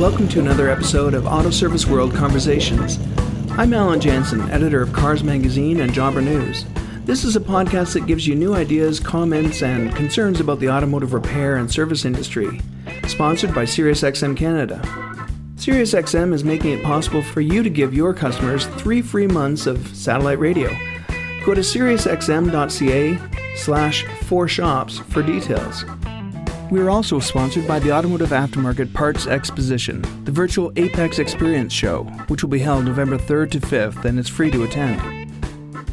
welcome to another episode of Auto Service World Conversations. I'm Allan Janssen, editor of Cars Magazine and Jobber News. This is a podcast that gives you new ideas, comments, and concerns about the automotive repair and service industry. Sponsored by SiriusXM Canada. SiriusXM is making it possible for you to give your customers three free months of satellite radio. Go to SiriusXM.ca slash four shops for details. We are also sponsored by the Automotive Aftermarket Parts Exposition, the virtual AAPEX Experience Show, which will be held November 3rd to 5th and is free to attend.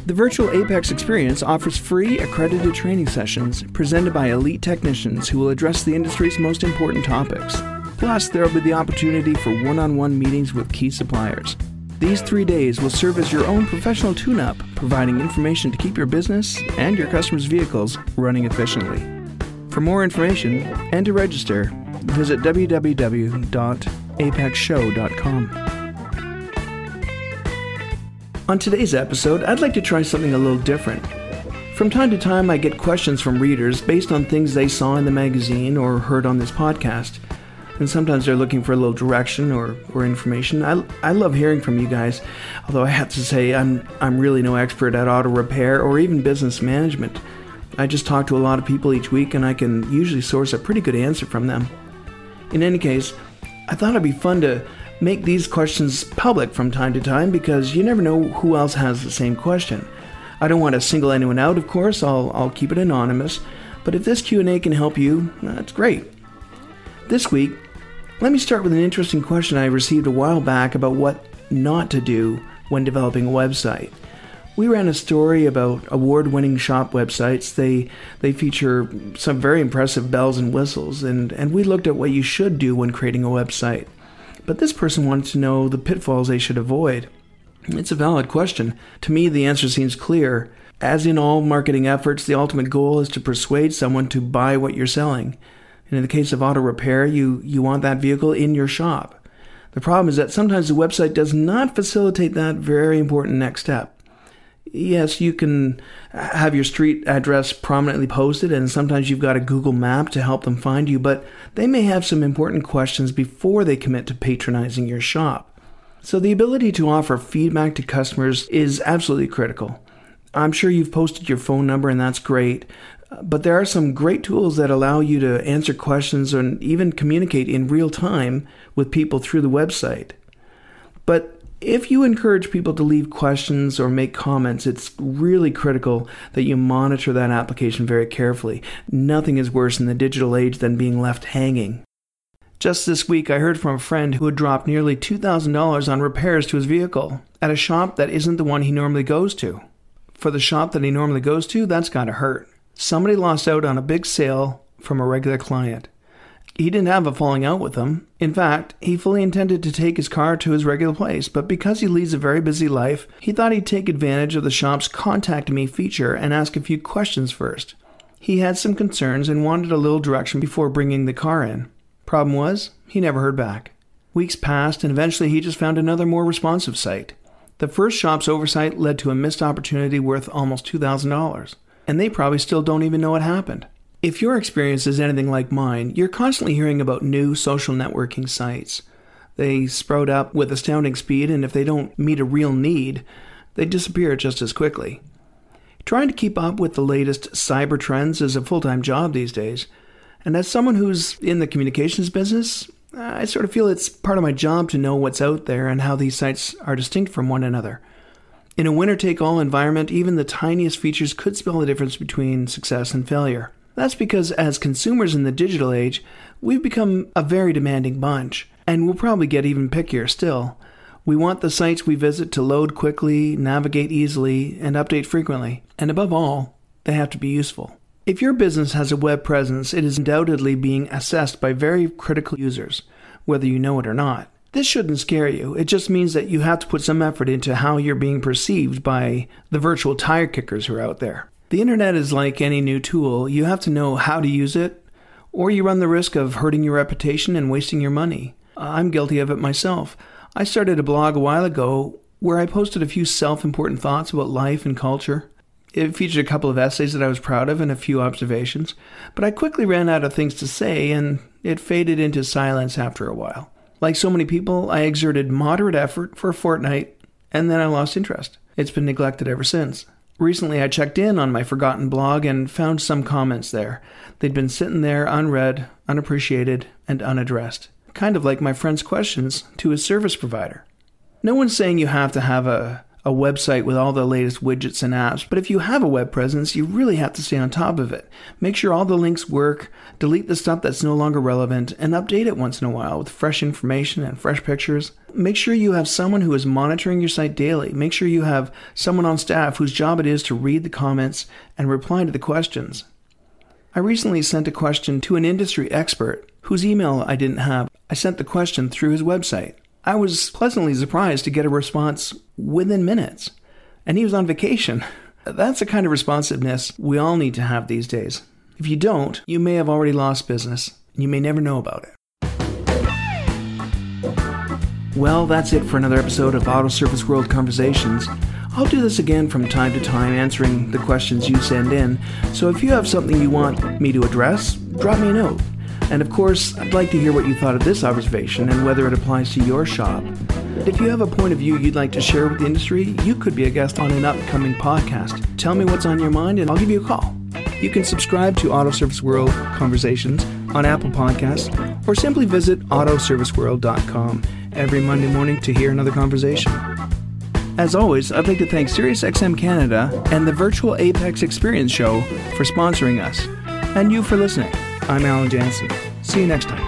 The virtual AAPEX Experience offers free accredited training sessions presented by elite technicians who will address the industry's most important topics. Plus, there will be the opportunity for one on one meetings with key suppliers. These three days will serve as your own professional tune up, providing information to keep your business and your customers' vehicles running efficiently. For more information and to register, visit www.aapexshow.com. On today's episode, I'd like to try something a little different. From time to time, I get questions from readers based on things they saw in the magazine or heard on this podcast. And sometimes they're looking for a little direction or, or information. I, I love hearing from you guys, although I have to say I'm, I'm really no expert at auto repair or even business management. I just talk to a lot of people each week and I can usually source a pretty good answer from them. In any case, I thought it'd be fun to make these questions public from time to time because you never know who else has the same question. I don't want to single anyone out, of course. I'll, I'll keep it anonymous, but if this Q&A can help you, that's great. This week, let me start with an interesting question I received a while back about what not to do when developing a website we ran a story about award-winning shop websites. They they feature some very impressive bells and whistles, and and we looked at what you should do when creating a website. But this person wanted to know the pitfalls they should avoid. It's a valid question. To me, the answer seems clear. As in all marketing efforts, the ultimate goal is to persuade someone to buy what you're selling. And in the case of auto repair, you, you want that vehicle in your shop. The problem is that sometimes the website does not facilitate that very important next step yes, you can have your street address prominently posted, and sometimes you've got a Google map to help them find you, but they may have some important questions before they commit to patronizing your shop. So, the ability to offer feedback to customers is absolutely critical. I'm sure you've posted your phone number, and that's great. But there are some great tools that allow you to answer questions and even communicate in real time with people through the website. But if you encourage people to leave questions or make comments, it's really critical that you monitor that application very carefully. Nothing is worse in the digital age than being left hanging. Just this week, I heard from a friend who had dropped nearly $2,000 on repairs to his vehicle at a shop that isn't the one he normally goes to. For the shop that he normally goes to, that's gotta hurt. Somebody lost out on a big sale from a regular client. He didn't have a falling out with them. In fact, he fully intended to take his car to his regular place, but because he leads a very busy life, he thought he'd take advantage of the shop's Contact Me feature and ask a few questions first. He had some concerns and wanted a little direction before bringing the car in. Problem was, he never heard back. Weeks passed, and eventually he just found another more responsive site. The first shop's oversight led to a missed opportunity worth almost $2,000, and they probably still don't even know what happened. If your experience is anything like mine, you're constantly hearing about new social networking sites. They sprout up with astounding speed, and if they don't meet a real need, they disappear just as quickly. Trying to keep up with the latest cyber trends is a full time job these days, and as someone who's in the communications business, I sort of feel it's part of my job to know what's out there and how these sites are distinct from one another. In a winner take all environment, even the tiniest features could spell the difference between success and failure. That's because as consumers in the digital age, we've become a very demanding bunch, and we'll probably get even pickier still. We want the sites we visit to load quickly, navigate easily, and update frequently. And above all, they have to be useful. If your business has a web presence, it is undoubtedly being assessed by very critical users, whether you know it or not. This shouldn't scare you. It just means that you have to put some effort into how you're being perceived by the virtual tire kickers who are out there. The internet is like any new tool. You have to know how to use it, or you run the risk of hurting your reputation and wasting your money. I'm guilty of it myself. I started a blog a while ago where I posted a few self important thoughts about life and culture. It featured a couple of essays that I was proud of and a few observations, but I quickly ran out of things to say and it faded into silence after a while. Like so many people, I exerted moderate effort for a fortnight, and then I lost interest. It's been neglected ever since. Recently, I checked in on my forgotten blog and found some comments there. They'd been sitting there unread, unappreciated, and unaddressed. Kind of like my friend's questions to his service provider. No one's saying you have to have a a website with all the latest widgets and apps, but if you have a web presence, you really have to stay on top of it. Make sure all the links work, delete the stuff that's no longer relevant, and update it once in a while with fresh information and fresh pictures. Make sure you have someone who is monitoring your site daily. Make sure you have someone on staff whose job it is to read the comments and reply to the questions. I recently sent a question to an industry expert whose email I didn't have. I sent the question through his website. I was pleasantly surprised to get a response within minutes. And he was on vacation. That's the kind of responsiveness we all need to have these days. If you don't, you may have already lost business, and you may never know about it. Well, that's it for another episode of Auto Service World Conversations. I'll do this again from time to time, answering the questions you send in. So if you have something you want me to address, drop me a note. And of course, I'd like to hear what you thought of this observation and whether it applies to your shop. If you have a point of view you'd like to share with the industry, you could be a guest on an upcoming podcast. Tell me what's on your mind and I'll give you a call. You can subscribe to Auto Service World Conversations on Apple Podcasts or simply visit autoserviceworld.com every Monday morning to hear another conversation. As always, I'd like to thank SiriusXM Canada and the Virtual AAPEX Experience Show for sponsoring us, and you for listening. I'm Allan Janssen. See you next time.